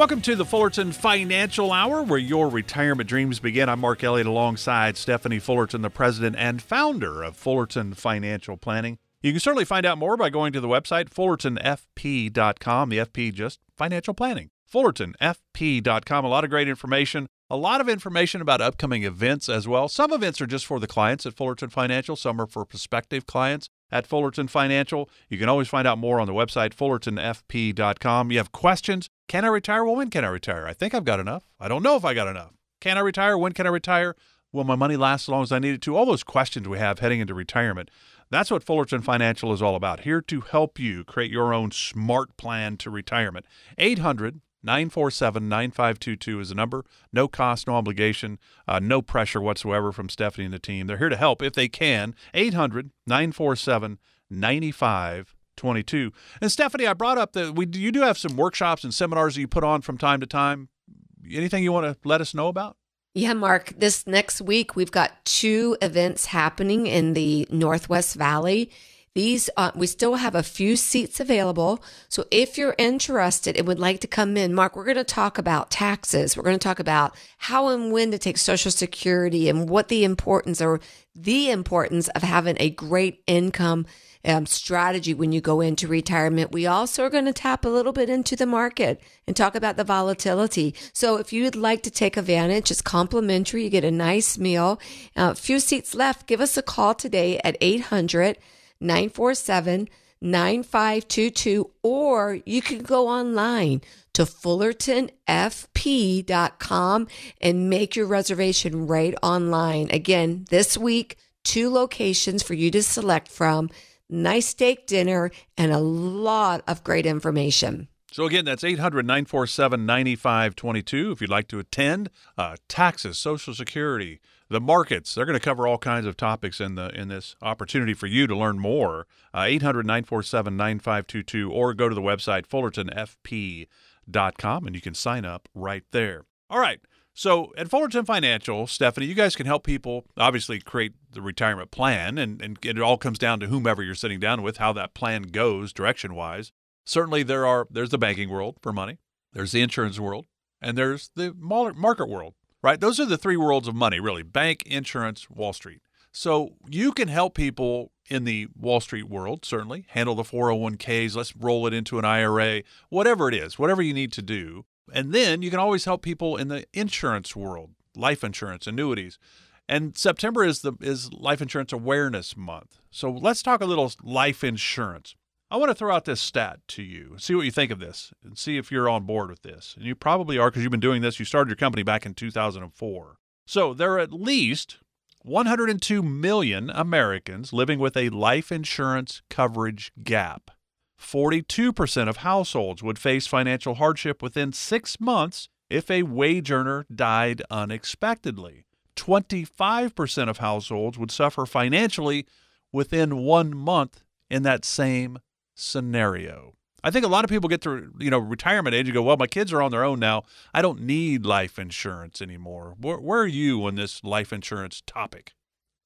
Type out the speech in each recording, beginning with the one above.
Welcome to the Fullerton Financial Hour, where your retirement dreams begin. I'm Mark Elliott alongside Stephanie Fullerton, the president and founder of Fullerton Financial Planning. You can certainly find out more by going to the website fullertonfp.com. The FP just financial planning. fullertonfp.com. A lot of great information, a lot of information about upcoming events as well. Some events are just for the clients at Fullerton Financial, some are for prospective clients at Fullerton Financial. You can always find out more on the website, fullertonfp.com. You have questions? Can I retire? Well, when can I retire? I think I've got enough. I don't know if I got enough. Can I retire? When can I retire? Will my money last as long as I need it to? All those questions we have heading into retirement. That's what Fullerton Financial is all about. Here to help you create your own smart plan to retirement. 800 947 9522 is the number. No cost, no obligation, uh, no pressure whatsoever from Stephanie and the team. They're here to help if they can. 800 947 9522. And Stephanie, I brought up that we you do have some workshops and seminars that you put on from time to time. Anything you want to let us know about? Yeah, Mark, this next week we've got two events happening in the Northwest Valley. These uh, we still have a few seats available. So if you're interested and would like to come in, Mark, we're going to talk about taxes. We're going to talk about how and when to take Social Security and what the importance or the importance of having a great income um, strategy when you go into retirement. We also are going to tap a little bit into the market and talk about the volatility. So if you'd like to take advantage, it's complimentary. You get a nice meal. A uh, few seats left. Give us a call today at 800 947 9522, or you can go online to fullertonfp.com and make your reservation right online. Again, this week, two locations for you to select from nice steak dinner, and a lot of great information. So again, that's 800 947 9522 if you'd like to attend. Uh, taxes, Social Security, the markets. They're going to cover all kinds of topics in the in this opportunity for you to learn more. Uh, 800 947 9522 or go to the website fullertonfp.com and you can sign up right there. All right. So at Fullerton Financial, Stephanie, you guys can help people obviously create the retirement plan, and, and it all comes down to whomever you're sitting down with, how that plan goes direction wise. Certainly, there are there's the banking world for money, there's the insurance world, and there's the market world. Right? Those are the three worlds of money, really: bank, insurance, Wall Street. So you can help people in the Wall Street world, certainly handle the 401ks. Let's roll it into an IRA, whatever it is, whatever you need to do. And then you can always help people in the insurance world, life insurance, annuities. And September is the is Life Insurance Awareness Month. So let's talk a little life insurance. I want to throw out this stat to you. See what you think of this and see if you're on board with this. And you probably are because you've been doing this. You started your company back in 2004. So there are at least 102 million Americans living with a life insurance coverage gap. 42% of households would face financial hardship within six months if a wage earner died unexpectedly. 25% of households would suffer financially within one month in that same scenario. I think a lot of people get to you know retirement age and go, well, my kids are on their own now. I don't need life insurance anymore. Where, where are you on this life insurance topic?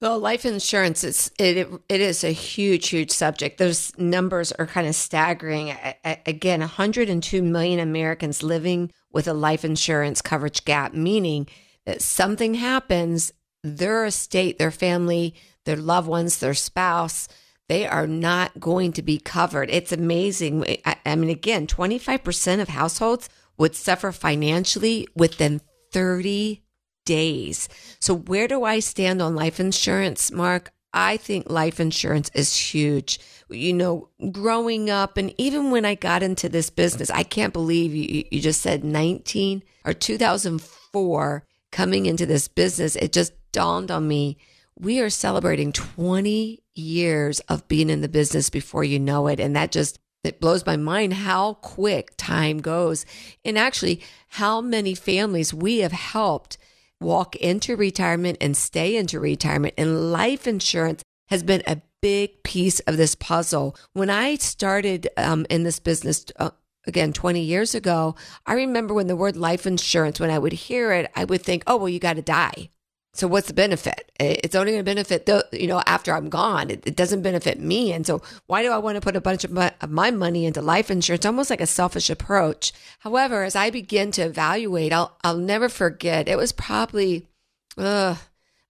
Well, life insurance is it it is a huge huge subject. Those numbers are kind of staggering. Again, 102 million Americans living with a life insurance coverage gap, meaning that something happens, their estate, their family, their loved ones, their spouse, they are not going to be covered. It's amazing. I mean, again, 25% of households would suffer financially within 30 days. So, where do I stand on life insurance, Mark? I think life insurance is huge. You know, growing up and even when I got into this business, I can't believe you, you just said 19 or 2004 coming into this business. It just dawned on me. We are celebrating 20 years of being in the business before you know it. And that just, it blows my mind how quick time goes and actually how many families we have helped walk into retirement and stay into retirement. And life insurance has been a big piece of this puzzle. When I started um, in this business, uh, again 20 years ago i remember when the word life insurance when i would hear it i would think oh well you got to die so what's the benefit? It's only going to benefit the, you know after I'm gone. It, it, doesn't benefit me, and so why do I want to put a bunch of my, of my money into life insurance? Almost like a selfish approach. However, as I begin to evaluate, I'll I'll never forget. It was probably uh,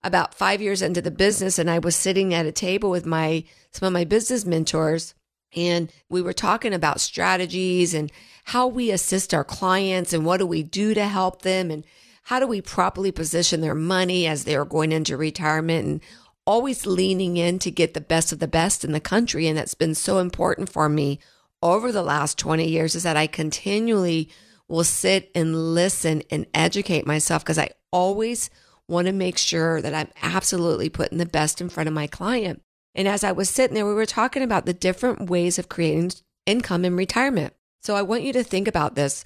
about five years into the business, and I was sitting at a table with my some of my business mentors, and we were talking about strategies and how we assist our clients and what do we do to help them and how do we properly position their money as they are going into retirement and always leaning in to get the best of the best in the country. And that's been so important for me over the last 20 years is that I continually will sit and listen and educate myself because I always want to make sure that I'm absolutely putting the best in front of my client. And as I was sitting there, we were talking about the different ways of creating income in retirement. So I want you to think about this.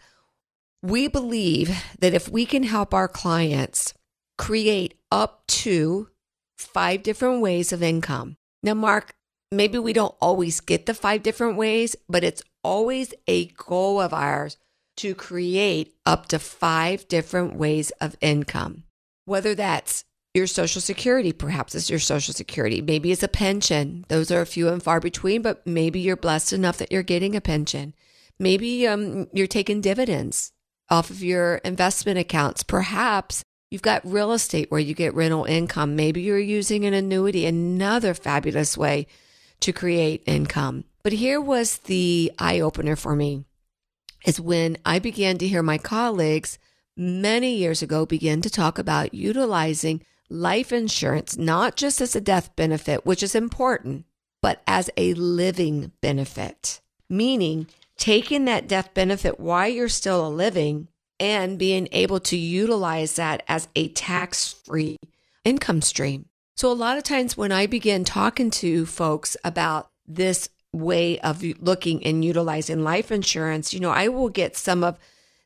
We believe that if we can help our clients create up to five different ways of income. Now, Mark, maybe we don't always get the five different ways, but it's always a goal of ours to create up to five different ways of income. Whether that's your social security, perhaps it's your social security, maybe it's a pension. Those are a few and far between, but maybe you're blessed enough that you're getting a pension. Maybe um, you're taking dividends off of your investment accounts. Perhaps you've got real estate where you get rental income. Maybe you're using an annuity, another fabulous way to create income. But here was the eye opener for me is when I began to hear my colleagues many years ago begin to talk about utilizing life insurance, not just as a death benefit, which is important, but as a living benefit, meaning taking that death benefit while you're still a living and being able to utilize that as a tax free income stream. So, a lot of times when I begin talking to folks about this way of looking and utilizing life insurance, you know, I will get some of,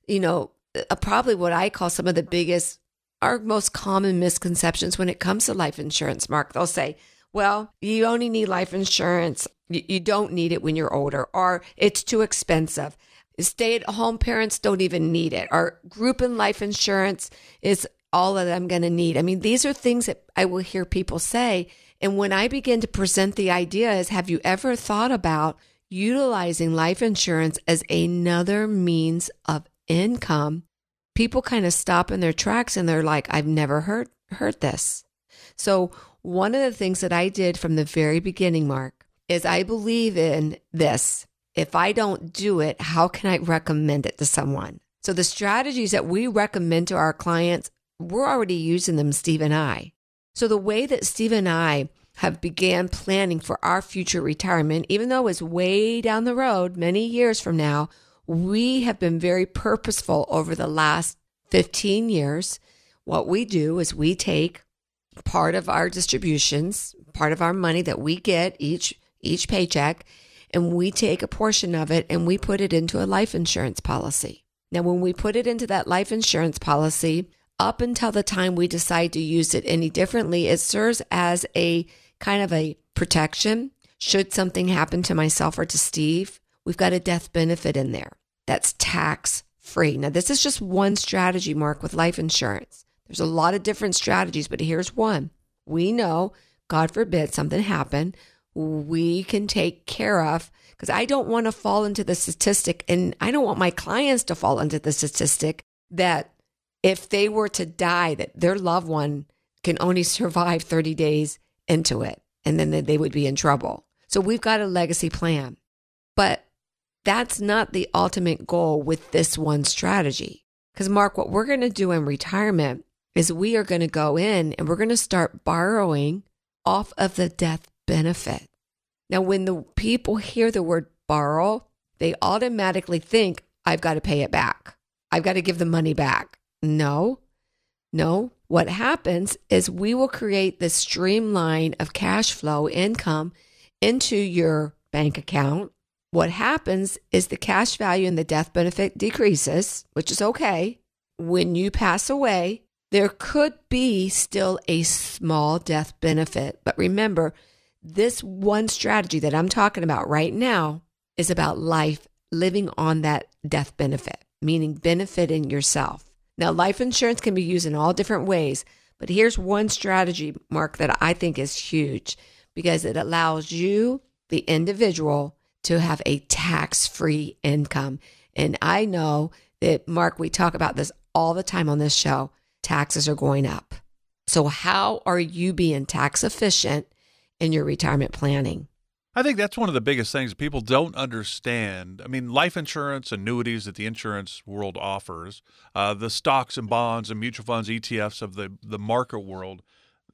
you know, uh, probably what I call some of the biggest, our most common misconceptions when it comes to life insurance, Mark. They'll say, well, you only need life insurance you don't need it when you're older, or it's too expensive. Stay at home parents don't even need it, or group and life insurance is all that I'm going to need. I mean, these are things that I will hear people say. And when I begin to present the idea is, have you ever thought about utilizing life insurance as another means of income? People kind of stop in their tracks and they're like, I've never heard, heard this. So one of the things that I did from the very beginning, Mark, is I believe in this. If I don't do it, how can I recommend it to someone? So the strategies that we recommend to our clients, we're already using them, Steve and I. So the way that Steve and I have began planning for our future retirement, even though it's way down the road, many years from now, we have been very purposeful over the last 15 years. What we do is we take part of our distributions, part of our money that we get each each paycheck, and we take a portion of it and we put it into a life insurance policy. Now, when we put it into that life insurance policy, up until the time we decide to use it any differently, it serves as a kind of a protection. Should something happen to myself or to Steve, we've got a death benefit in there that's tax free. Now, this is just one strategy, Mark, with life insurance. There's a lot of different strategies, but here's one. We know, God forbid, something happened we can take care of because I don't want to fall into the statistic and I don't want my clients to fall into the statistic that if they were to die that their loved one can only survive 30 days into it and then they would be in trouble. So we've got a legacy plan. But that's not the ultimate goal with this one strategy. Because Mark, what we're going to do in retirement is we are going to go in and we're going to start borrowing off of the death benefit. Now, when the people hear the word borrow, they automatically think, I've got to pay it back. I've got to give the money back. No, no. What happens is we will create this streamline of cash flow income into your bank account. What happens is the cash value and the death benefit decreases, which is okay. When you pass away, There could be still a small death benefit, but remember, this one strategy that I'm talking about right now is about life living on that death benefit, meaning benefiting yourself. Now, life insurance can be used in all different ways, but here's one strategy, Mark, that I think is huge because it allows you, the individual, to have a tax free income. And I know that, Mark, we talk about this all the time on this show taxes are going up. So, how are you being tax efficient in your retirement planning? I think that's one of the biggest things people don't understand. I mean, life insurance, annuities that the insurance world offers, uh, the stocks and bonds and mutual funds, ETFs of the, the market world,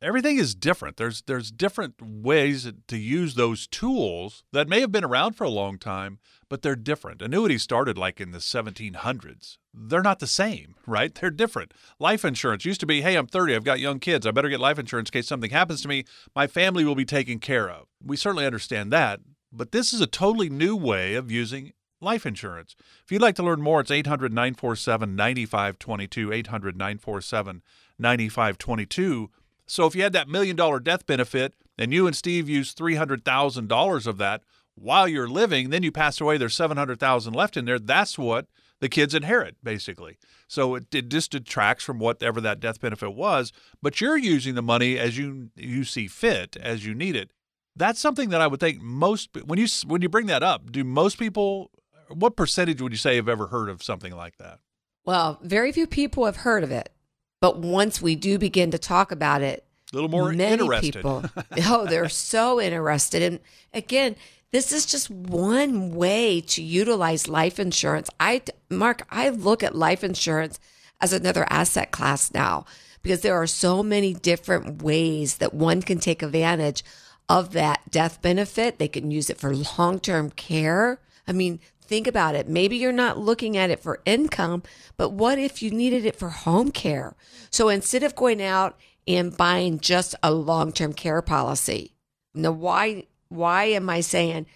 everything is different. There's there's different ways to use those tools that may have been around for a long time, but they're different. Annuities started like in the 1700s. They're not the same, right? They're different. Life insurance used to be, hey, I'm 30, I've got young kids, I better get life insurance in case something happens to me. My family will be taken care of. We certainly understand that, but this is a totally new way of using life insurance. If you'd like to learn more, it's 800 947 9522. 800 947 9522 so if you had that million dollar death benefit and you and Steve used $300,000 of that while you're living, then you pass away, there's 700,000 left in there. That's what the kids inherit basically. So it, it just detracts from whatever that death benefit was, but you're using the money as you you see fit, as you need it. That's something that I would think most when you when you bring that up, do most people what percentage would you say have ever heard of something like that? Well, very few people have heard of it. But once we do begin to talk about it, a little more many interested. people, oh, they're so interested. And again, this is just one way to utilize life insurance. I, Mark, I look at life insurance as another asset class now because there are so many different ways that one can take advantage of that death benefit. They can use it for long term care. I mean, think about it. Maybe you're not looking at it for income, but what if you needed it for home care? So instead of going out and buying just a long-term care policy, now why why am I saying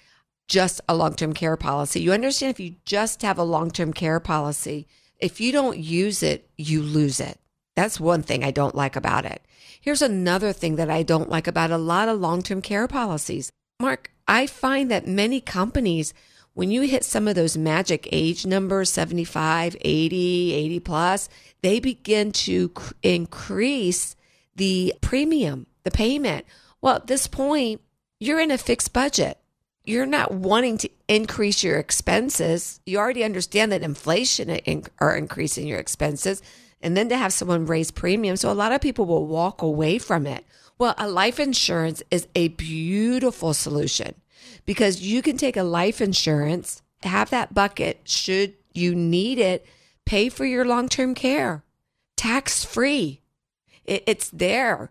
just a long-term care policy? You understand if you just have a long-term care policy, if you don't use it, you lose it. That's one thing I don't like about it. Here's another thing that I don't like about a lot of long-term care policies. Mark, I find that many companies when you hit some of those magic age numbers 75 80 80 plus they begin to cr- increase the premium the payment. Well at this point you're in a fixed budget. You're not wanting to increase your expenses. You already understand that inflation in- are increasing your expenses. And then to have someone raise premium so a lot of people will walk away from it. Well a life insurance is a beautiful solution because you can take a life insurance, have that bucket should you need it, pay for your long term care, tax free. It, it's there.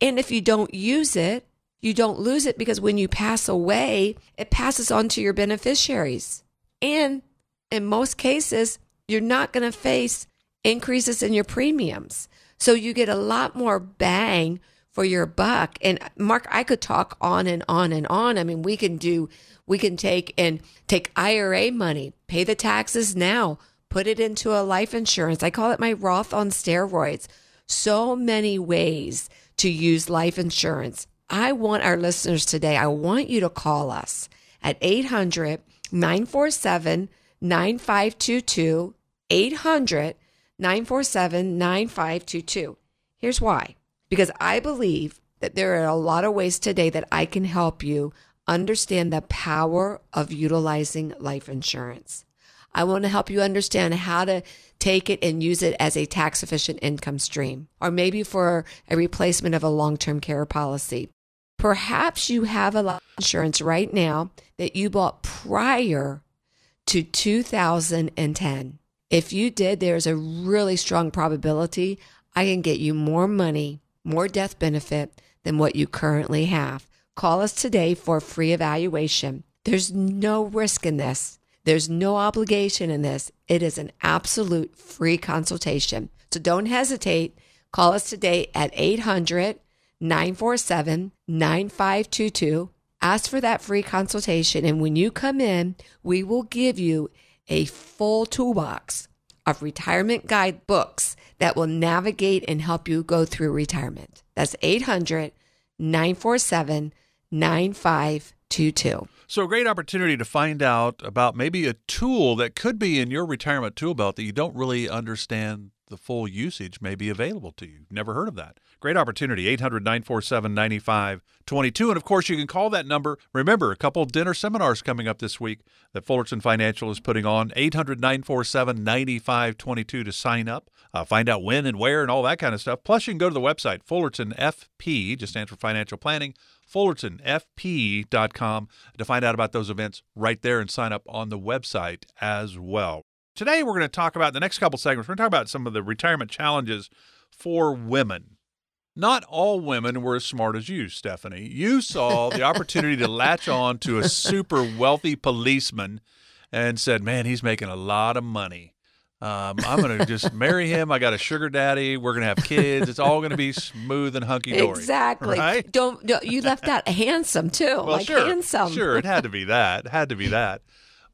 And if you don't use it, you don't lose it because when you pass away, it passes on to your beneficiaries. And in most cases, you're not going to face increases in your premiums. So you get a lot more bang for your buck. And Mark, I could talk on and on and on. I mean, we can do, we can take and take IRA money, pay the taxes now, put it into a life insurance. I call it my Roth on steroids. So many ways to use life insurance. I want our listeners today, I want you to call us at 800 947 9522. 800 947 9522. Here's why because I believe that there are a lot of ways today that I can help you understand the power of utilizing life insurance. I want to help you understand how to take it and use it as a tax efficient income stream, or maybe for a replacement of a long term care policy. Perhaps you have a life insurance right now that you bought prior to 2010. If you did, there's a really strong probability I can get you more money more death benefit than what you currently have. Call us today for a free evaluation. There's no risk in this. There's no obligation in this. It is an absolute free consultation. So don't hesitate. Call us today at 800 947 9522. Ask for that free consultation. And when you come in, we will give you a full toolbox of retirement guide books that will navigate and help you go through retirement. That's 800 947 9522. So, a great opportunity to find out about maybe a tool that could be in your retirement tool belt that you don't really understand the full usage may be available to you. Never heard of that. Great opportunity, 800 947 9522. And of course, you can call that number. Remember, a couple dinner seminars coming up this week that Fullerton Financial is putting on, 800 947 9522 to sign up, uh, find out when and where and all that kind of stuff. Plus, you can go to the website, Fullerton FP, just stands for financial planning, fullertonfp.com to find out about those events right there and sign up on the website as well. Today, we're going to talk about the next couple segments. We're going to talk about some of the retirement challenges for women. Not all women were as smart as you, Stephanie. You saw the opportunity to latch on to a super wealthy policeman and said, Man, he's making a lot of money. Um, I'm going to just marry him. I got a sugar daddy. We're going to have kids. It's all going to be smooth and hunky dory. Exactly. Right? Don't, don't you left out handsome too? Well, like sure, handsome. Sure, it had to be that. It had to be that.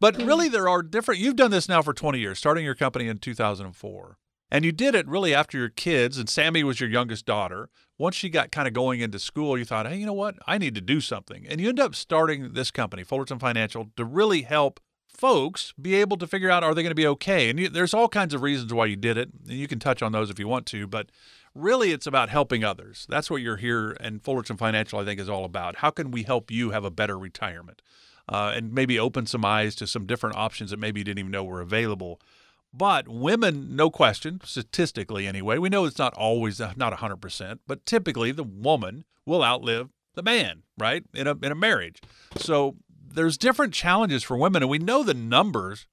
But hmm. really, there are different. You've done this now for 20 years, starting your company in 2004. And you did it really after your kids, and Sammy was your youngest daughter. Once she got kind of going into school, you thought, hey, you know what? I need to do something. And you end up starting this company, Fullerton Financial, to really help folks be able to figure out are they going to be okay? And you, there's all kinds of reasons why you did it. And you can touch on those if you want to, but really it's about helping others. That's what you're here and Fullerton Financial I think is all about. How can we help you have a better retirement? Uh, and maybe open some eyes to some different options that maybe you didn't even know were available. But women, no question, statistically anyway, we know it's not always not 100%, but typically the woman will outlive the man, right? In a in a marriage. So there's different challenges for women and we know the numbers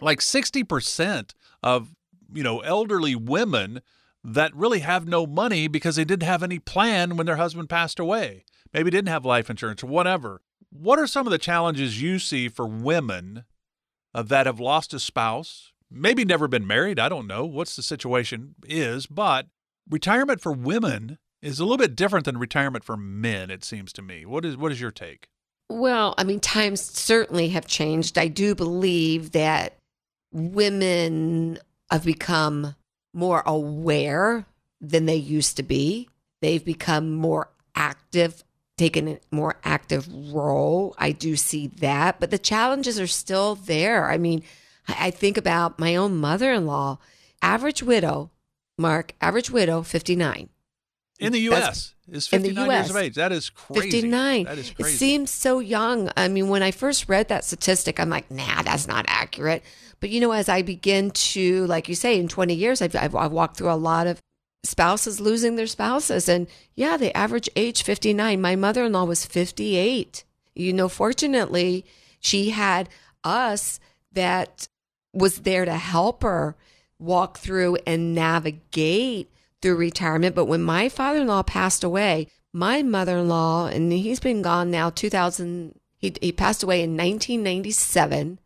like 60% of, you know, elderly women that really have no money because they didn't have any plan when their husband passed away. Maybe didn't have life insurance or whatever. What are some of the challenges you see for women uh, that have lost a spouse, maybe never been married? I don't know what's the situation is, but retirement for women is a little bit different than retirement for men. It seems to me. What is what is your take? Well, I mean, times certainly have changed. I do believe that women have become more aware than they used to be. They've become more active, taken a more active role. I do see that, but the challenges are still there. I mean, I think about my own mother in law, average widow, Mark, average widow, 59. In the U.S. is 59 years of age. That is crazy. 59. That is crazy. It seems so young. I mean, when I first read that statistic, I'm like, nah, that's not accurate. But you know, as I begin to, like you say, in 20 years, I've, I've, I've walked through a lot of spouses losing their spouses. And yeah, the average age 59. My mother in law was 58. You know, fortunately, she had us that was there to help her walk through and navigate through retirement. But when my father in law passed away, my mother in law, and he's been gone now 2000, he, he passed away in 1997.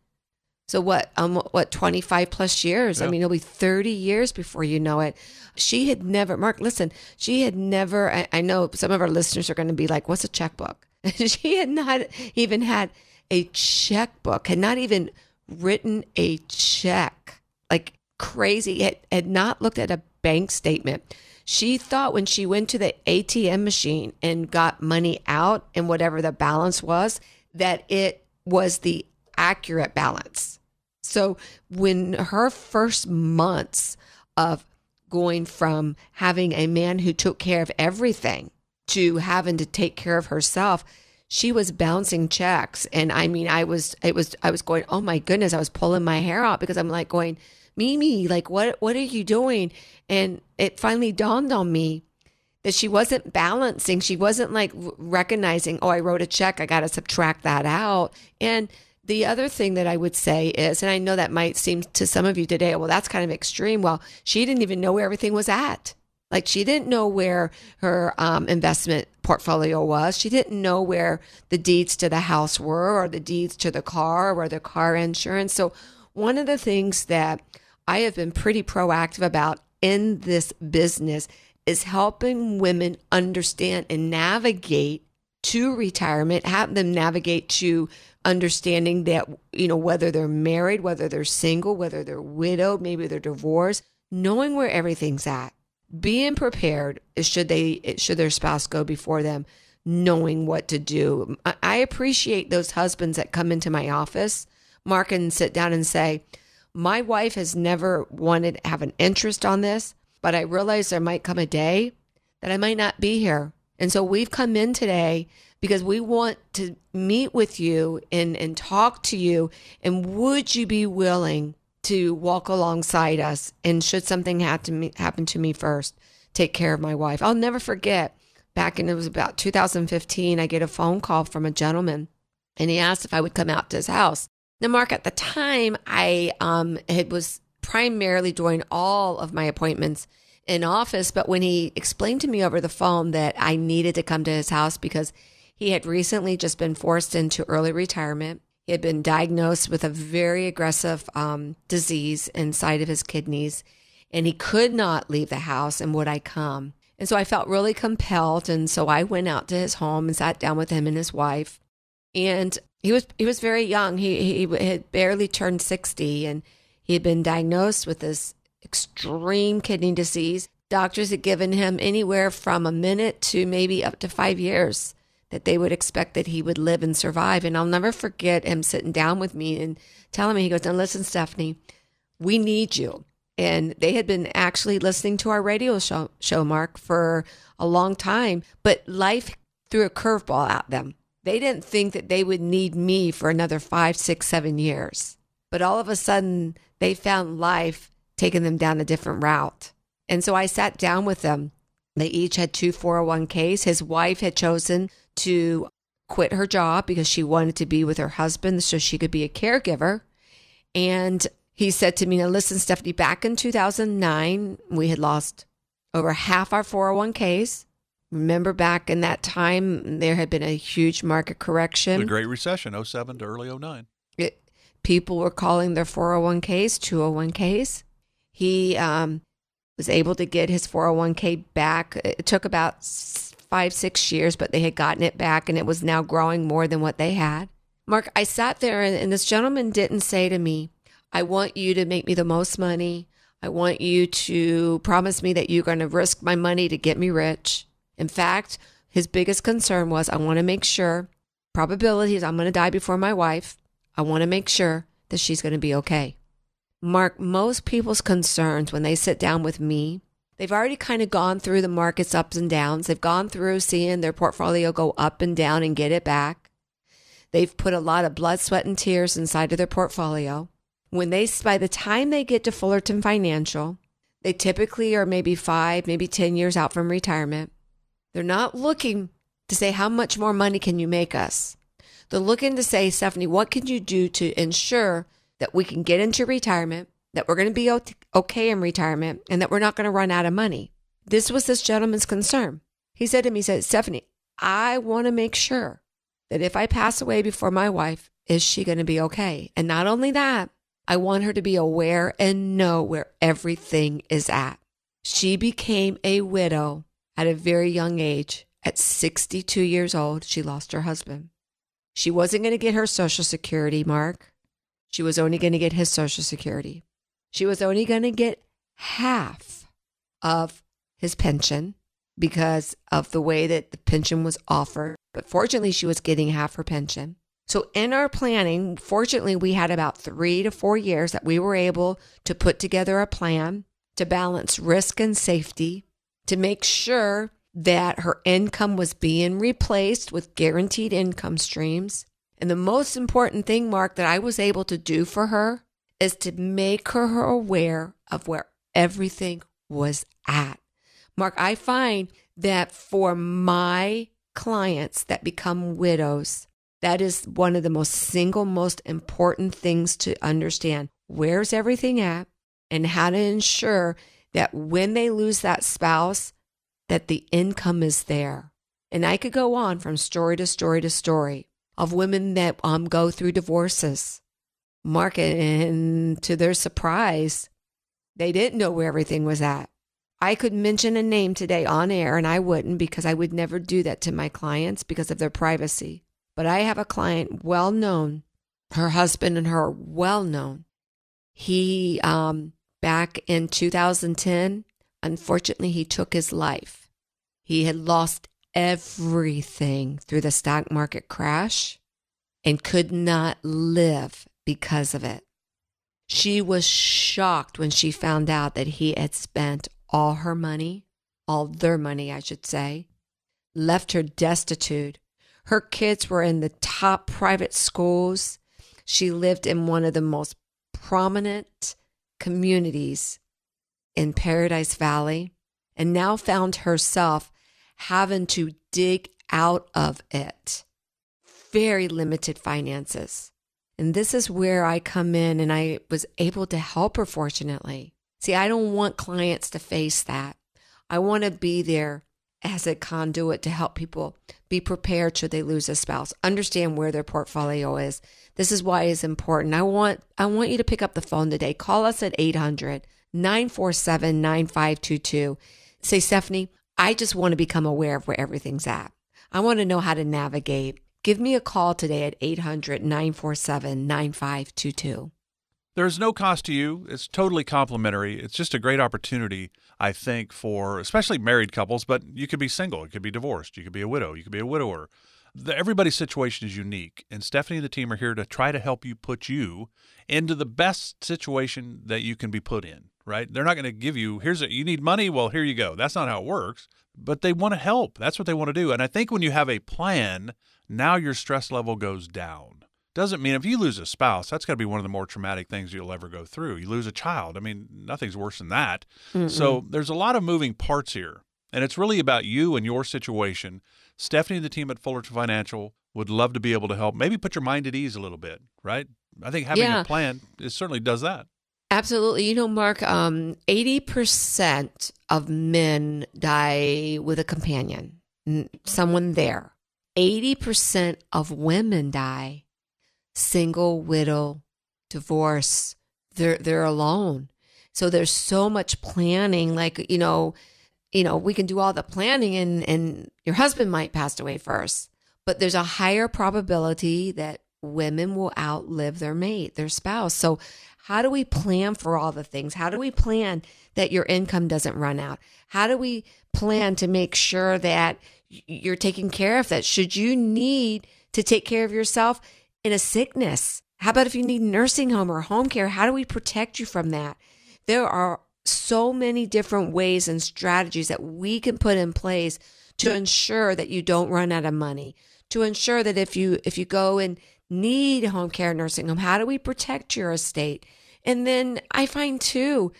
So what, um, what, 25 plus years? I mean, it'll be 30 years before you know it. She had never, Mark, listen, she had never, I, I know some of our listeners are going to be like, what's a checkbook? she had not even had a checkbook, had not even written a check, like crazy, had, had not looked at a bank statement. She thought when she went to the ATM machine and got money out and whatever the balance was, that it was the accurate balance. So when her first months of going from having a man who took care of everything to having to take care of herself, she was bouncing checks. And I mean, I was, it was, I was going, oh my goodness, I was pulling my hair out because I'm like going, Mimi, like, what, what are you doing? And it finally dawned on me that she wasn't balancing. She wasn't like recognizing, oh, I wrote a check. I got to subtract that out. And the other thing that I would say is, and I know that might seem to some of you today, well, that's kind of extreme. Well, she didn't even know where everything was at. Like she didn't know where her um, investment portfolio was. She didn't know where the deeds to the house were or the deeds to the car or the car insurance. So one of the things that I have been pretty proactive about in this business is helping women understand and navigate to retirement, have them navigate to understanding that, you know, whether they're married, whether they're single, whether they're widowed, maybe they're divorced, knowing where everything's at, being prepared should they should their spouse go before them, knowing what to do. I appreciate those husbands that come into my office, Mark, and sit down and say, "My wife has never wanted to have an interest on this, but I realize there might come a day that I might not be here, and so we've come in today." Because we want to meet with you and, and talk to you. And would you be willing to walk alongside us. And should something happen to me, happen to me first, take care of my wife. I'll never forget back in it was about 2015, I get a phone call from a gentleman and he asked if I would come out to his house. Now, Mark, at the time, I um, it was primarily doing all of my appointments in office, but when he explained to me over the phone that I needed to come to his house because he had recently just been forced into early retirement he had been diagnosed with a very aggressive um, disease inside of his kidneys, and he could not leave the house. And would I come? And so I felt really compelled, and so I went out to his home and sat down with him and his wife. And he was he was very young. He he had barely turned sixty, and he had been diagnosed with this extreme kidney disease. Doctors had given him anywhere from a minute to maybe up to five years that they would expect that he would live and survive. And I'll never forget him sitting down with me and telling me, he goes, Now listen, Stephanie, we need you. And they had been actually listening to our radio show, show Mark, for a long time, but life threw a curveball at them. They didn't think that they would need me for another five, six, seven years. But all of a sudden, they found life taking them down a different route. And so I sat down with them. They each had two 401ks. His wife had chosen to quit her job because she wanted to be with her husband so she could be a caregiver. And he said to me, Now, listen, Stephanie, back in 2009, we had lost over half our 401ks. Remember back in that time, there had been a huge market correction. The Great Recession, 07 to early 09. It, people were calling their 401ks 201ks. He um, was able to get his 401k back. It took about five, six years, but they had gotten it back and it was now growing more than what they had. Mark, I sat there and, and this gentleman didn't say to me, I want you to make me the most money. I want you to promise me that you're going to risk my money to get me rich. In fact, his biggest concern was I want to make sure, probabilities, I'm going to die before my wife. I want to make sure that she's going to be okay. Mark, most people's concerns when they sit down with me They've already kind of gone through the market's ups and downs. They've gone through seeing their portfolio go up and down and get it back. They've put a lot of blood, sweat, and tears inside of their portfolio. When they, by the time they get to Fullerton Financial, they typically are maybe five, maybe 10 years out from retirement. They're not looking to say, how much more money can you make us? They're looking to say, Stephanie, what can you do to ensure that we can get into retirement? that we're going to be okay in retirement and that we're not going to run out of money. This was this gentleman's concern. He said to me, he said, Stephanie, I want to make sure that if I pass away before my wife, is she going to be okay? And not only that, I want her to be aware and know where everything is at. She became a widow at a very young age. At 62 years old, she lost her husband. She wasn't going to get her Social Security, Mark. She was only going to get his Social Security. She was only going to get half of his pension because of the way that the pension was offered. But fortunately, she was getting half her pension. So, in our planning, fortunately, we had about three to four years that we were able to put together a plan to balance risk and safety to make sure that her income was being replaced with guaranteed income streams. And the most important thing, Mark, that I was able to do for her is to make her aware of where everything was at. Mark, I find that for my clients that become widows, that is one of the most single most important things to understand. Where's everything at and how to ensure that when they lose that spouse that the income is there. And I could go on from story to story to story of women that um, go through divorces market. And to their surprise, they didn't know where everything was at. I could mention a name today on air, and I wouldn't because I would never do that to my clients because of their privacy. But I have a client well known, her husband and her well known. He um, back in 2010, unfortunately, he took his life. He had lost everything through the stock market crash and could not live because of it. She was shocked when she found out that he had spent all her money, all their money, I should say, left her destitute. Her kids were in the top private schools. She lived in one of the most prominent communities in Paradise Valley and now found herself having to dig out of it. Very limited finances. And this is where I come in and I was able to help her, fortunately. See, I don't want clients to face that. I want to be there as a conduit to help people be prepared should they lose a spouse, understand where their portfolio is. This is why it's important. I want I want you to pick up the phone today. Call us at 800 947 9522. Say, Stephanie, I just want to become aware of where everything's at. I want to know how to navigate. Give me a call today at 800 947 9522. There's no cost to you. It's totally complimentary. It's just a great opportunity, I think, for especially married couples, but you could be single, you could be divorced, you could be a widow, you could be a widower. The, everybody's situation is unique, and Stephanie and the team are here to try to help you put you into the best situation that you can be put in, right? They're not going to give you, here's a, you need money, well, here you go. That's not how it works, but they want to help. That's what they want to do. And I think when you have a plan, now your stress level goes down doesn't mean if you lose a spouse, that's got to be one of the more traumatic things you'll ever go through. You lose a child. I mean, nothing's worse than that. Mm-mm. So there's a lot of moving parts here. And it's really about you and your situation. Stephanie and the team at Fullerton Financial would love to be able to help. Maybe put your mind at ease a little bit, right? I think having yeah. a plan it certainly does that. Absolutely. You know, Mark, um, 80% of men die with a companion, someone there. 80% of women die single, widow, divorce. They're they're alone. So there's so much planning. Like you know, you know, we can do all the planning, and and your husband might pass away first, but there's a higher probability that women will outlive their mate, their spouse. So how do we plan for all the things? How do we plan that your income doesn't run out? How do we plan to make sure that you're taking care of that? Should you need to take care of yourself? in a sickness? How about if you need nursing home or home care? How do we protect you from that? There are so many different ways and strategies that we can put in place to ensure that you don't run out of money, to ensure that if you if you go and need home care nursing home, how do we protect your estate? And then I find too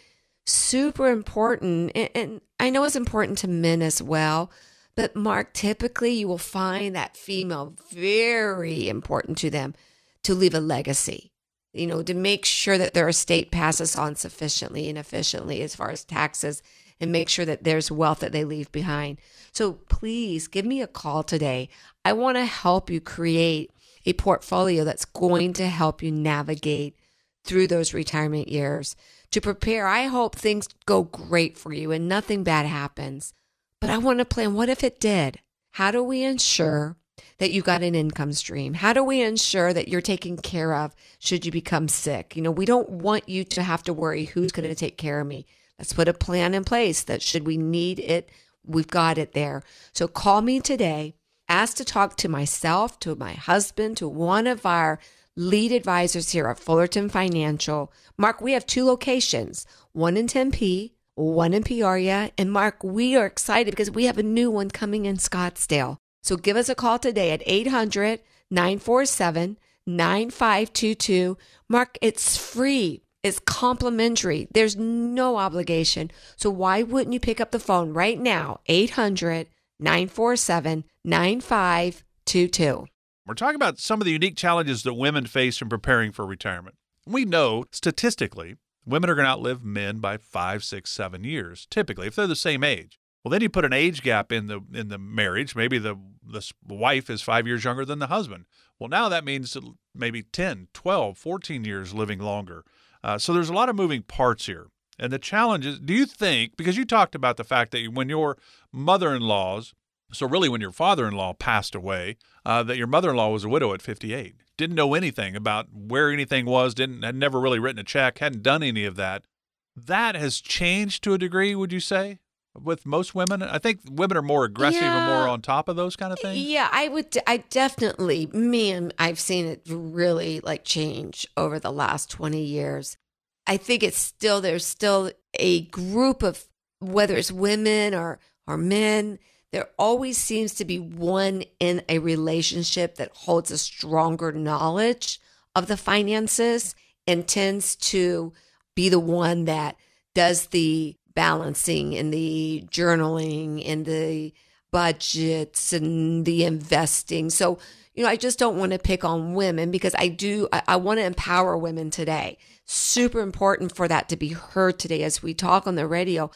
super important and, and I know it's important to men as well, but Mark, typically you will find that female very important to them to leave a legacy, you know, to make sure that their estate passes on sufficiently and efficiently as far as taxes and make sure that there's wealth that they leave behind. So please give me a call today. I want to help you create a portfolio that's going to help you navigate through those retirement years to prepare. I hope things go great for you and nothing bad happens. But I want to plan what if it did? How do we ensure that you got an income stream? How do we ensure that you're taken care of should you become sick? You know, we don't want you to have to worry who's going to take care of me. Let's put a plan in place that should we need it, we've got it there. So call me today. Ask to talk to myself, to my husband, to one of our lead advisors here at Fullerton Financial. Mark, we have two locations, one in Tempe, one in Peoria. And Mark, we are excited because we have a new one coming in Scottsdale. So give us a call today at 800 947 9522. Mark, it's free. It's complimentary. There's no obligation. So why wouldn't you pick up the phone right now? 800 947 9522. We're talking about some of the unique challenges that women face in preparing for retirement. We know statistically Women are going to outlive men by five, six, seven years, typically, if they're the same age. Well, then you put an age gap in the in the marriage. Maybe the the wife is five years younger than the husband. Well, now that means maybe 10, 12, 14 years living longer. Uh, so there's a lot of moving parts here. And the challenge is do you think, because you talked about the fact that when your mother in laws, so really when your father in law passed away, uh, that your mother in law was a widow at 58 didn't know anything about where anything was, didn't had never really written a check, hadn't done any of that. that has changed to a degree, would you say? With most women, I think women are more aggressive Yeah. and more on top of those kind of things. Yeah, I would. I definitely, man, I've seen it really like change over the last 20 years. I think it's still, there's still a group of, whether it's women or, or men, there always seems to be one in a relationship that holds a stronger knowledge of the finances and tends to be the one that does the balancing and the journaling and the budgets and the investing. So, you know, I just don't want to pick on women because I do, I, I want to empower women today. Super important for that to be heard today as we talk on the radio.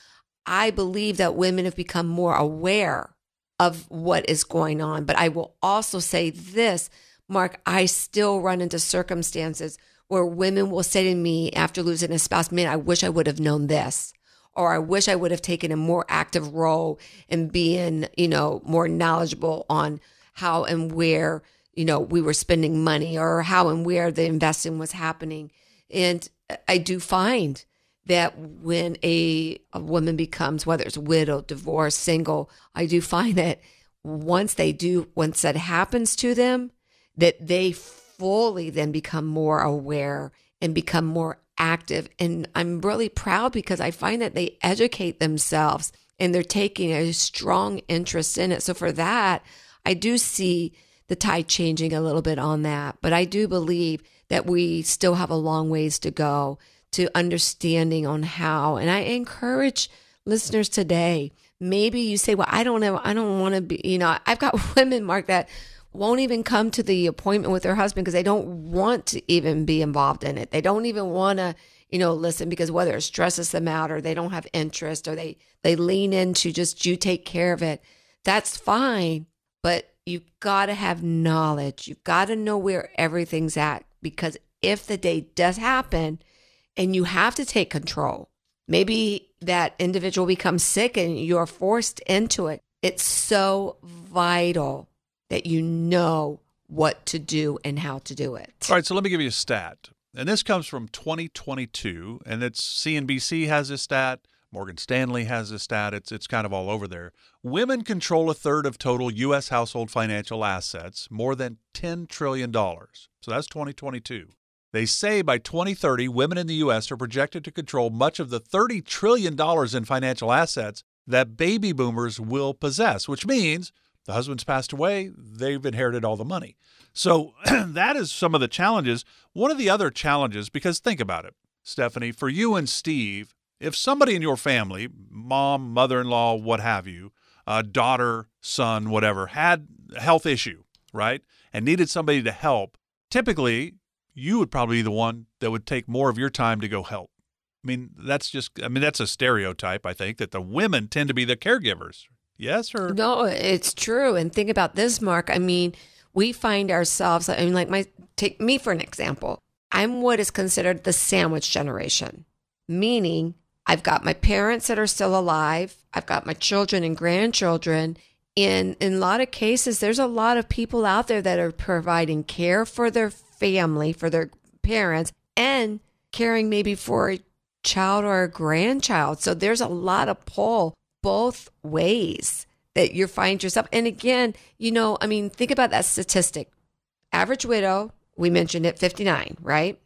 I believe that women have become more aware of what is going on. But I will also say this, Mark, I still run into circumstances where women will say to me after losing a spouse, man, I wish I would have known this. Or I wish I would have taken a more active role in being, you know, more knowledgeable on how and where, you know, we were spending money or how and where the investing was happening. And I do find that when a, a woman becomes, whether it's widow, divorced, single, I do find that once they do, once that happens to them, that they fully then become more aware and become more active. And I'm really proud because I find that they educate themselves and they're taking a strong interest in it. So for that, I do see the tide changing a little bit on that. But I do believe that we still have a long ways to go to understanding on how. And I encourage listeners today, maybe you say, well, I don't know, I don't want to be, you know, I've got women, Mark, that won't even come to the appointment with their husband because they don't want to even be involved in it. They don't even want to, you know, listen because whether it stresses them out or they don't have interest or they they lean into just you take care of it. That's fine, but you've got to have knowledge. You've got to know where everything's at because if the day does happen and you have to take control, maybe that individual becomes sick and you're forced into it. It's so vital that you know what to do and how to do it. All right, so let me give you a stat. And this comes from 2022, and it's CNBC has this stat, Morgan Stanley has this stat. It's it's kind of all over there. Women control a third of total US household financial assets, more than 10 trillion dollars. So that's 2022. They say by 2030, women in the US are projected to control much of the 30 trillion dollars in financial assets that baby boomers will possess, which means the husband's passed away, they've inherited all the money. So that is some of the challenges. One of the other challenges, because think about it, Stephanie, for you and Steve, if somebody in your family, mom, mother in law, what have you, uh, daughter, son, whatever, had a health issue, right, and needed somebody to help, typically you would probably be the one that would take more of your time to go help. I mean, that's just, I mean, that's a stereotype, I think, that the women tend to be the caregivers. Yes, or No, it's true. And think about this, Mark. I mean, we find ourselves, I mean, like my, take me for an example. I'm what is considered the sandwich generation, meaning I've got my parents that are still alive, I've got my children and grandchildren. In, in a lot of cases, there's a lot of people out there that are providing care for their family, for their parents, and caring maybe for a child or a grandchild. So there's a lot of pull both ways that you find yourself. And again, you know, I mean, think about that statistic. Average widow, we mentioned it, 59, right?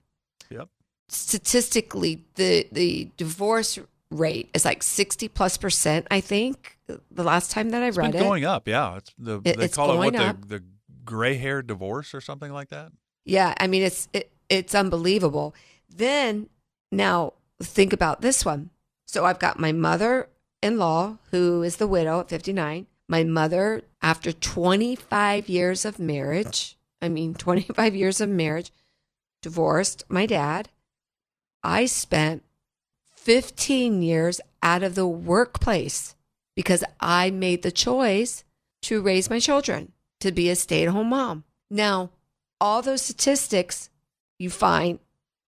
Statistically, the the divorce rate is like 60 plus percent, I think, the last time that I It's read it. going up. Yeah, it's the It- they it's call it what up. the the gray hair divorce or something like that. Yeah, I mean it's it, it's unbelievable. Then now think about this one. So I've got my mother-in-law who is the widow at 59. My mother after 25 years of marriage, I mean 25 years of marriage, divorced my dad. I spent 15 years out of the workplace because I made the choice to raise my children, to be a stay-at-home mom. Now, all those statistics you find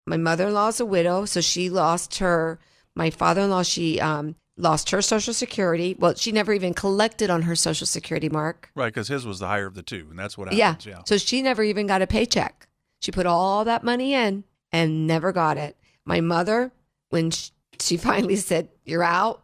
my mother-in-law is a widow so she lost her my father-in-law she um, lost her social security well she never even collected on her social security mark Right, because his was the higher of the two, and that's what yeah. Yeah. so she never even got a paycheck she put all that money in and never got it my mother when sh she finally said, You're out.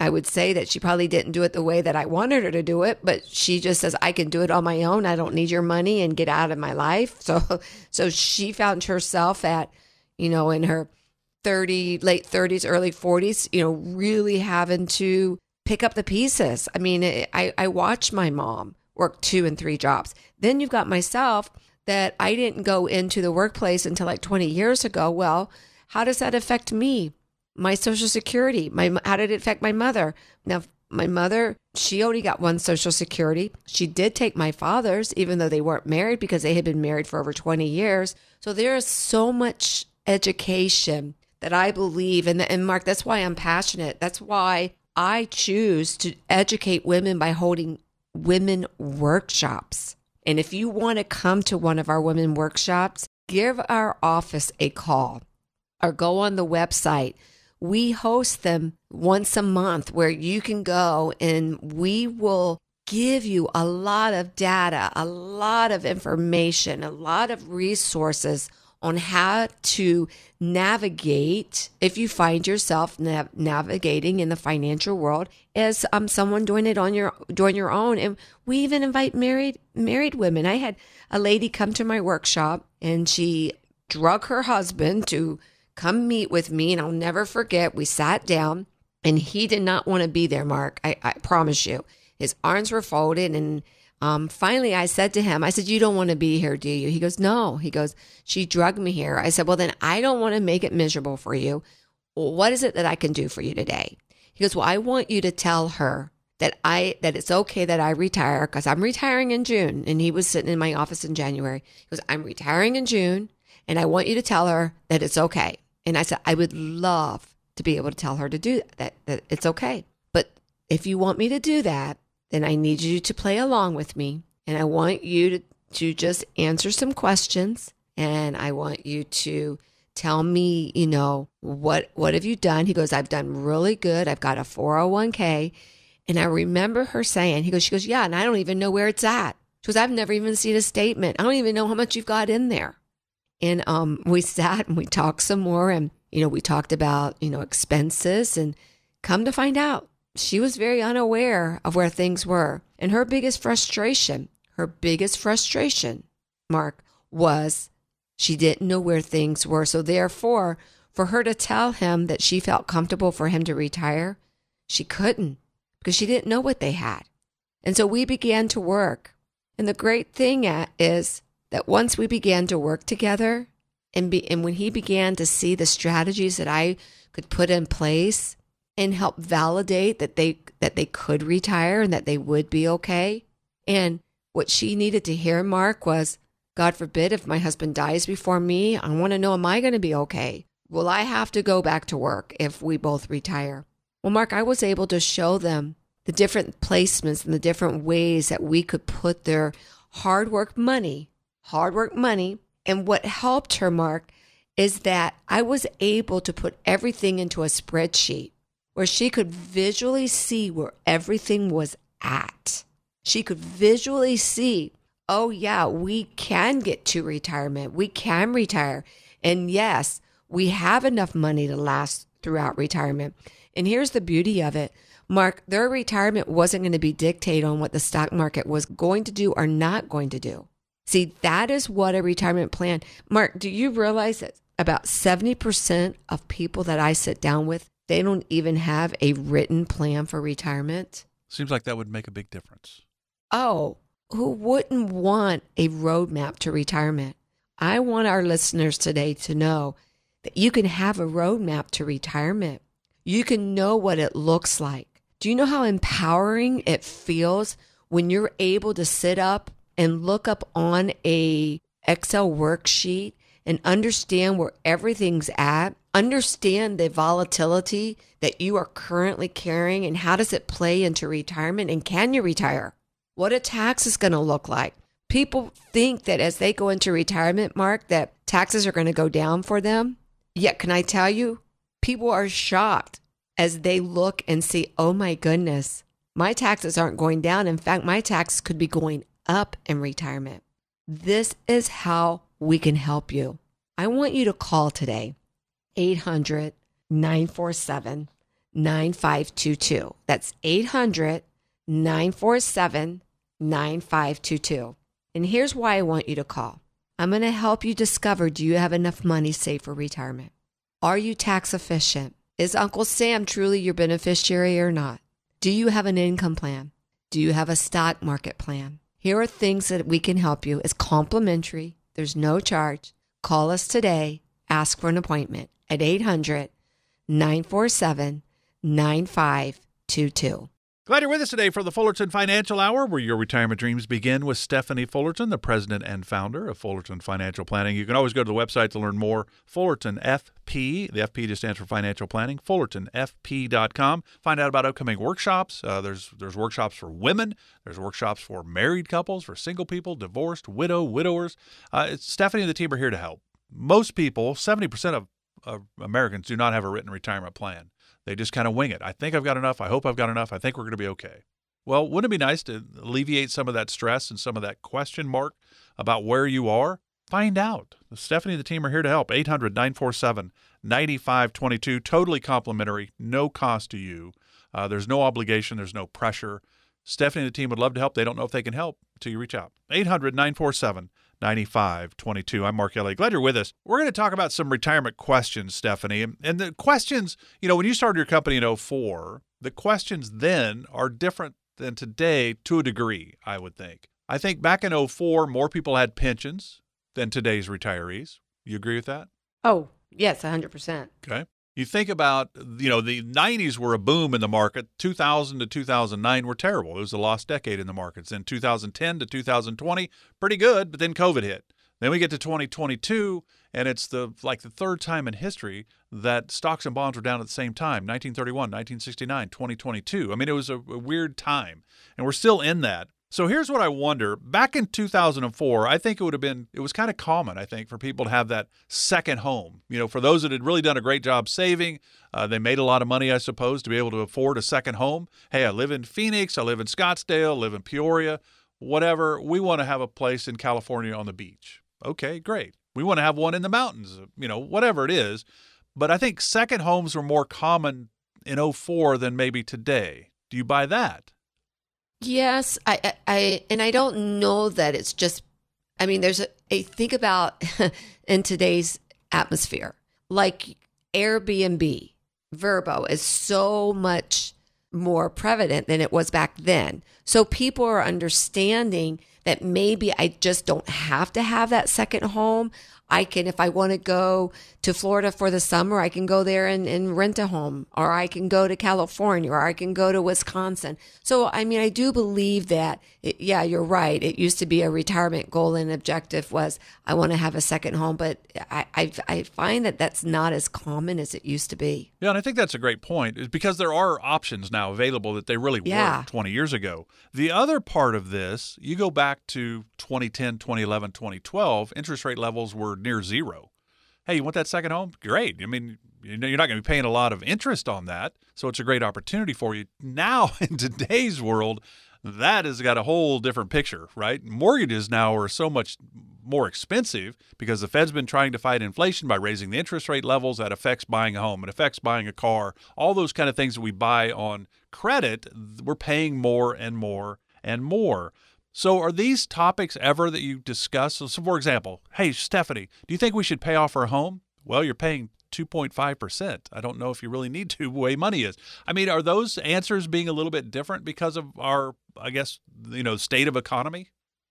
I would say that she probably didn't do it the way that I wanted her to do it, but she just says, I can do it on my own. I don't need your money and get out of my life. So, so she found herself at, you know, in her 30, late 30s, early 40s, you know, really having to pick up the pieces. I mean, I, I watched my mom work two and three jobs. Then you've got myself that I didn't go into the workplace until like 20 years ago. Well, how does that affect me? My social security, my how did it affect my mother? Now, my mother, she only got one social security. She did take my father's, even though they weren't married because they had been married for over 20 years. So there is so much education that I believe, and, and Mark, that's why I'm passionate. That's why I choose to educate women by holding women workshops. And if you want to come to one of our women workshops, give our office a call or go on the website. We host them once a month where you can go and we will give you a lot of data, a lot of information, a lot of resources on how to navigate if you find yourself nav- navigating in the financial world as um, someone doing it on your doing your own and we even invite married married women i had a lady come to my workshop and she drug her husband to come meet with me and i'll never forget we sat down and he did not want to be there mark i, I promise you his arms were folded and um, finally, I said to him, I said, You don't want to be here, do you? He goes, No. He goes, She drugged me here. I said, Well, then I don't want to make it miserable for you. What is it that I can do for you today? He goes, Well, I want you to tell her that I that it's okay that I retire because I'm retiring in June. And he was sitting in my office in January. He goes, I'm retiring in June, and I want you to tell her that it's okay. And I said, I would love to be able to tell her to do that, that it's okay. But if you want me to do that, then I need you to play along with me. And I want you to, to just answer some questions. And I want you to tell me, you know, what what have you done? He goes, I've done really good. I've got a 401k. And I remember her saying, he goes, she goes, yeah, and I don't even know where it's at. She goes, I've never even seen a statement. I don't even know how much you've got in there. And um, we sat and we talked some more and, you know, we talked about, you know, expenses and come to find out she was very unaware of where things were. And her biggest frustration, her biggest frustration, Mark, was she didn't know where things were. So, therefore, for her to tell him that she felt comfortable for him to retire, she couldn't because she didn't know what they had. And so we began to work. And the great thing is that once we began to work together, and, be, and when he began to see the strategies that I could put in place, and help validate that they that they could retire and that they would be okay. And what she needed to hear, Mark, was God forbid if my husband dies before me, I want to know am I going to be okay? Will I have to go back to work if we both retire? Well, Mark, I was able to show them the different placements and the different ways that we could put their hard work money, hard work money. And what helped her, Mark, is that I was able to put everything into a spreadsheet where she could visually see where everything was at. She could visually see, oh, yeah, we can get to retirement. We can retire. And yes, we have enough money to last throughout retirement. And here's the beauty of it. Mark, their retirement wasn't going to be dictated on what the stock market was going to do or not going to do. See, that is what a retirement plan. Mark, do you realize that about 70% of people that I sit down with they don't even have a written plan for retirement. Seems like that would make a big difference. Oh, who wouldn't want a roadmap to retirement? I want our listeners today to know that you can have a roadmap to retirement. You can know what it looks like. Do you know how empowering it feels when you're able to sit up and look up on a Excel worksheet and understand where everything's at understand the volatility that you are currently carrying and how does it play into retirement and can you retire? What a tax is going to look like. People think that as they go into retirement, Mark, that taxes are going to go down for them. Yet, can I tell you, people are shocked as they look and see, oh my goodness, my taxes aren't going down. In fact, my taxes could be going up in retirement. This is how we can help you. I want you to call today 800 947 9522. That's 800 947 9522. And here's why I want you to call. I'm going to help you discover do you have enough money saved for retirement? Are you tax efficient? Is Uncle Sam truly your beneficiary or not? Do you have an income plan? Do you have a stock market plan? Here are things that we can help you. It's complimentary, there's no charge. Call us today, ask for an appointment at 800 947 9522. Glad you're with us today for the Fullerton Financial Hour, where your retirement dreams begin with Stephanie Fullerton, the president and founder of Fullerton Financial Planning. You can always go to the website to learn more. Fullerton FP, the FP just stands for financial planning. FullertonFP.com. Find out about upcoming workshops. Uh, there's there's workshops for women. There's workshops for married couples, for single people, divorced, widow, widowers. Uh, Stephanie and the team are here to help. Most people, 70% of, of Americans, do not have a written retirement plan. They just kind of wing it. I think I've got enough. I hope I've got enough. I think we're going to be okay. Well, wouldn't it be nice to alleviate some of that stress and some of that question mark about where you are? Find out. Stephanie and the team are here to help. 800 947 9522. Totally complimentary, no cost to you. Uh, there's no obligation, there's no pressure. Stephanie and the team would love to help. They don't know if they can help until you reach out. 800 947 9522. I'm Mark Elliott. Glad you're with us. We're going to talk about some retirement questions, Stephanie. And the questions, you know, when you started your company in 04, the questions then are different than today to a degree, I would think. I think back in 04, more people had pensions than today's retirees. You agree with that? Oh, yes, 100%. Okay. You think about, you know, the 90s were a boom in the market. 2000 to 2009 were terrible. It was a lost decade in the markets. Then 2010 to 2020, pretty good, but then COVID hit. Then we get to 2022, and it's the like the third time in history that stocks and bonds were down at the same time 1931, 1969, 2022. I mean, it was a, a weird time, and we're still in that. So here's what I wonder. Back in 2004, I think it would have been, it was kind of common, I think, for people to have that second home. You know, for those that had really done a great job saving, uh, they made a lot of money, I suppose, to be able to afford a second home. Hey, I live in Phoenix, I live in Scottsdale, I live in Peoria, whatever. We want to have a place in California on the beach. Okay, great. We want to have one in the mountains, you know, whatever it is. But I think second homes were more common in 04 than maybe today. Do you buy that? Yes, I, I, and I don't know that it's just. I mean, there's a, a think about in today's atmosphere, like Airbnb, Vrbo is so much more prevalent than it was back then. So people are understanding that maybe I just don't have to have that second home. I can, if I want to go to Florida for the summer, I can go there and, and, rent a home, or I can go to California, or I can go to Wisconsin. So, I mean, I do believe that, it, yeah, you're right. It used to be a retirement goal and objective was I want to have a second home, but I, I, I find that that's not as common as it used to be. Yeah, and I think that's a great point, is because there are options now available that they really yeah. weren't 20 years ago. The other part of this, you go back to 2010, 2011, 2012, interest rate levels were near zero. Hey, you want that second home? Great. I mean, you know, you're not going to be paying a lot of interest on that, so it's a great opportunity for you. Now, in today's world, that has got a whole different picture, right? Mortgages now are so much more expensive because the Fed's been trying to fight inflation by raising the interest rate levels. That affects buying a home, it affects buying a car, all those kind of things that we buy on credit. We're paying more and more and more. So, are these topics ever that you discuss? So, for example, hey, Stephanie, do you think we should pay off our home? Well, you're paying 2.5%. I don't know if you really need to, way money is. I mean, are those answers being a little bit different because of our, I guess, you know, state of economy?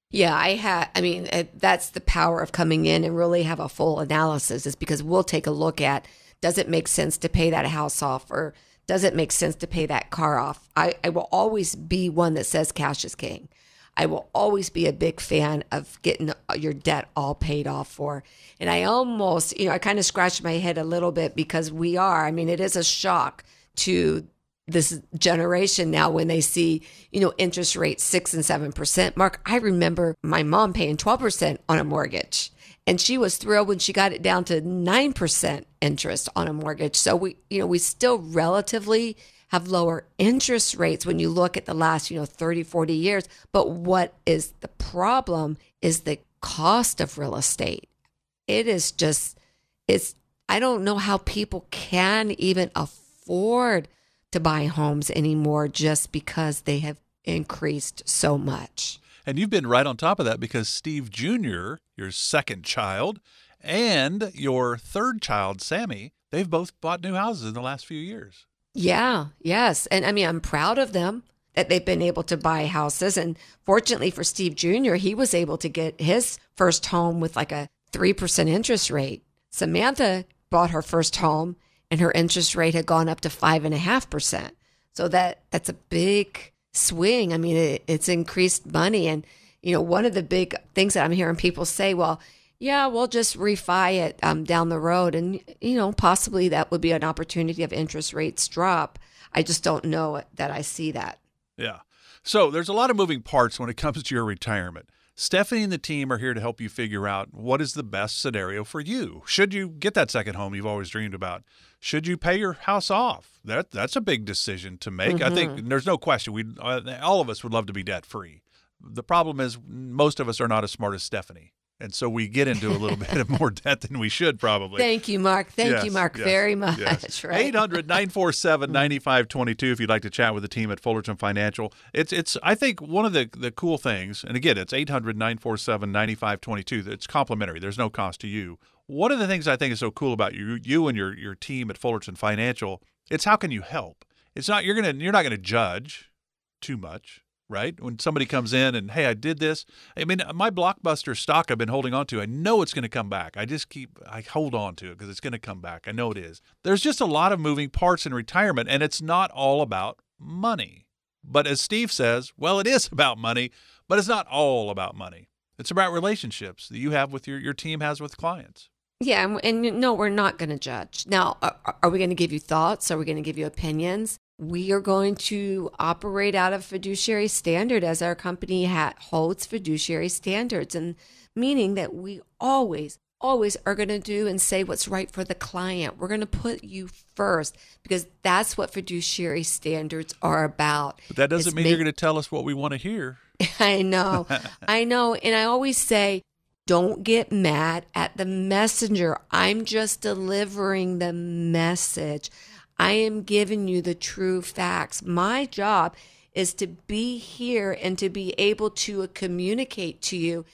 Yeah, I had, I mean, eh, that's the power of coming in and really have a full analysis is because we'll take a look at does it make sense to pay that house off or does it make sense to pay that car off? I, I will always be one that says cash is king. I will always be a big fan of getting your debt all paid off for. And I almost, you know, I kind of scratched my head a little bit because we are, I mean, it is a shock to this generation now when they see, you know, interest rates six and seven percent. Mark, I remember my mom paying 12% on a mortgage. And she was thrilled when she got it down to 9% interest on a mortgage. So we, you know, we still relatively have lower interest rates when you look at the last, you know, 30, 40 years. But what is the problem is the cost of real estate. It is just, it's I don't know how people can even afford to buy homes anymore just because they have increased so much. And you've been right on top of that because Steve Jr., your second child, and your third child, Sammy, they've both bought new houses in the last few years. Yeah, yes. And I mean, I'm proud of them that they've been able to buy houses. And fortunately for Steve Jr., he was able to get his first home with like a 3% interest rate. Samantha bought her first home and her interest rate had gone up to 5.5%. So that that's a big swing. I mean, it, it's increased money. And, you know, one of the big things that I'm hearing people say, well, yeah, we'll just refi it um, down the road. And, you know, possibly that would be an opportunity of interest rates drop. I just don't know that I see that. Yeah. So there's a lot of moving parts when it comes to your retirement. Stephanie and the team are here to help you figure out what is the best scenario for you. Should you get that second home you've always dreamed about? Should you pay your house off? That that's a big decision to make. Mm-hmm. I think mm-hmm. there's no question. We uh, all of us would love to be debt free. The problem is most of us are not as smart as Stephanie. And so we get into a little bit of more debt than we should probably. Thank you, Mark. Thank yes, you, Mark, yes, very much. Yes. Right. 800 947 9522 if you'd like to chat with the team at Fullerton Financial. It's, it's I think, one of the, the cool things, and again, it's 800 947 9522. It's complimentary, there's no cost to you. One of the things I think is so cool about you, you and your, your team at Fullerton Financial, it's how can you help? It's not, you're to, you're not going to judge too much right? When somebody comes in and, hey, I did this. I mean, my blockbuster stock I've been holding on to, I know it's going to come back. I just keep, I hold on to it because it's going to come back. I know it is. There's just a lot of moving parts in retirement, and it's not all about money. But as Steve says, well, it is about money, but it's not all about money. It's about relationships that you have with your, your team has with clients. Yeah, and, and no, we're not going to judge. Now, are, are we going to give you thoughts? Are we going to give you opinions? We are going to operate out of fiduciary standard as our company ha- holds fiduciary standards and meaning that we always always are going to do and say what's right for the client. We're going to put you first because that's what fiduciary standards are about. But that doesn't mean make- you're going to tell us what we want to hear. I know. I know and i always say don't get mad at the messenger. I'm just delivering the message I am giving you the true facts. My job is to be here and to be able to communicate to you.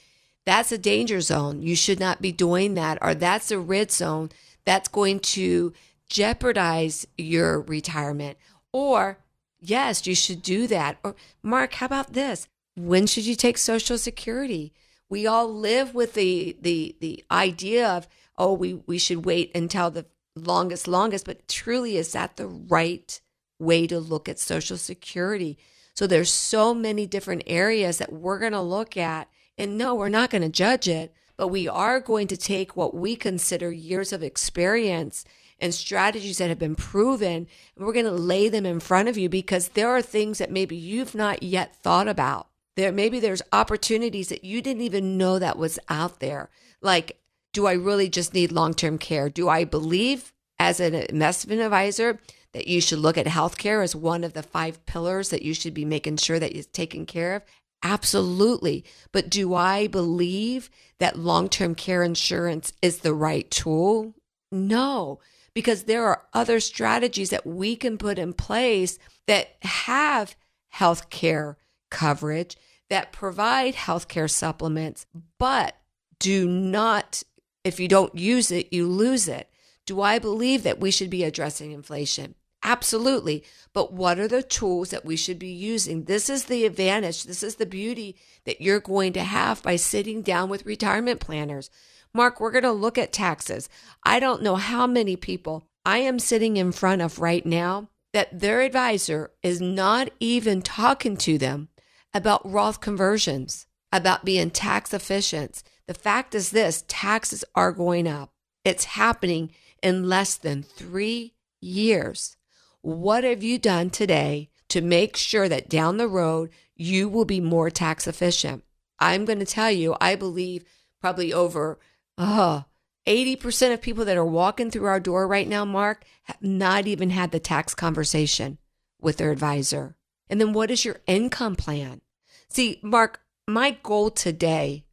That's a danger zone. You should not be doing that. Or that's a red zone that's going to jeopardize your retirement. Or, yes, you should do that. Or, Mark, how about this? When should you take Social Security? We all live with the the the idea of, oh, we, we should wait until the longest, longest, but truly is that the right way to look at Social Security? So there's so many different areas that we're going to look at. And no, we're not going to judge it, but we are going to take what we consider years of experience and strategies that have been proven, and we're going to lay them in front of you because there are things that maybe you've not yet thought about. There maybe there's opportunities that you didn't even know that was out there. Like do I really just need long term care? Do I believe as an investment advisor that you should look at healthcare as one of the five pillars that you should be making sure that is taken care of? Absolutely. But do I believe that long term care insurance is the right tool? No, because there are other strategies that we can put in place that have healthcare coverage, that provide healthcare supplements, but do not if you don't use it, you lose it. Do I believe that we should be addressing inflation? Absolutely. But what are the tools that we should be using? This is the advantage. This is the beauty that you're going to have by sitting down with retirement planners. Mark, we're going to look at taxes. I don't know how many people I am sitting in front of right now that their advisor is not even talking to them about Roth conversions, about being tax efficient, the fact is this taxes are going up. It's happening in less than three years. What have you done today to make sure that down the road you will be more tax efficient? I'm going to tell you, I believe probably over uh, 80% of people that are walking through our door right now, Mark, have not even had the tax conversation with their advisor. And then what is your income plan? See, Mark, my goal today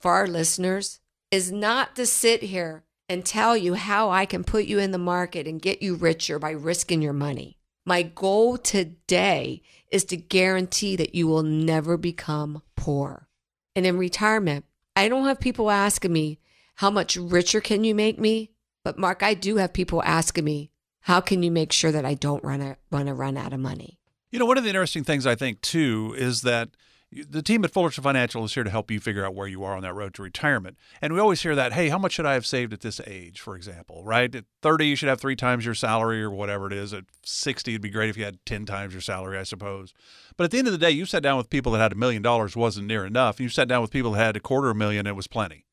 for our listeners is not to sit here and tell you how I can put you in the market and get you richer by risking your money. My goal today is to guarantee that you will never become poor. And in retirement, I don't have people asking me, how much richer can you make me? But Mark, I do have people asking me, how can you make sure that I don't run a, run a run out of money? You know, one of the interesting things I think too is that the team at Fullerton Financial is here to help you figure out where you are on that road to retirement. And we always hear that, hey, how much should I have saved at this age, for example, right? At 30, you should have three times your salary or whatever it is. At 60, it'd be great if you had 10 times your salary, I suppose. But at the end of the day, you sat down with people that had a million dollars wasn't near enough. You sat down with people that had a quarter million, it was plenty,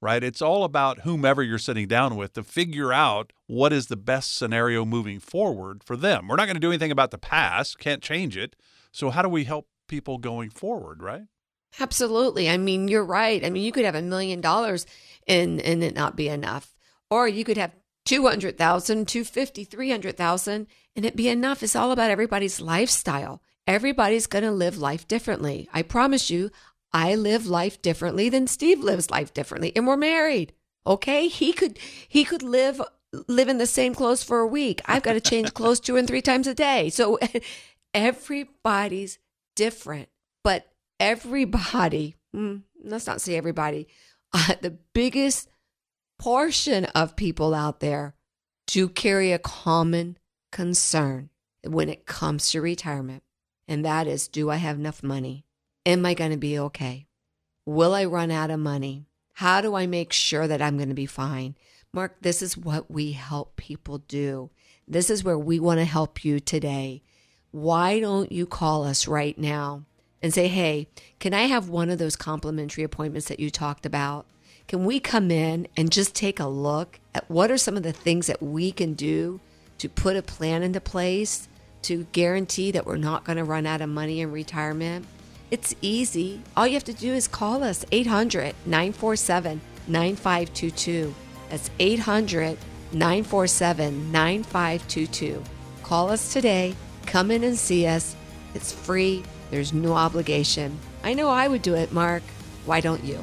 right? It's all about whomever you're sitting down with to figure out what is the best scenario moving forward for them. We're not going to do anything about the past, can't change it. So, how do we help people going forward, right? Absolutely. I mean, you're right. I mean, you could have a million dollars and and it not be enough. Or you could have 200,000, 250, 300,000 and it be enough. It's all about everybody's lifestyle. Everybody's going to live life differently. I promise you, I live life differently than Steve lives life differently and we're married. Okay? He could he could live live in the same clothes for a week. I've got to change clothes two and three times a day. So everybody's different, but everybody, hmm, let's not say everybody, uh, the biggest portion of people out there do carry a common concern when it comes to retirement. And that is do I have enough money? Am I going to be okay? Will I run out of money? How do I make sure that I'm going to be fine? Mark, this is what we help people do. This is where we want to help you today why don't you call us right now and say, hey, can I have one of those complimentary appointments that you talked about? Can we come in and just take a look at what are some of the things that we can do to put a plan into place to guarantee that we're not going to run out of money in retirement? It's easy. All you have to do is call us 800 947 9522. That's 800 947 9522. Call us today Come in and see us. It's free, there's no obligation. I know I would do it, Mark. Why don't you?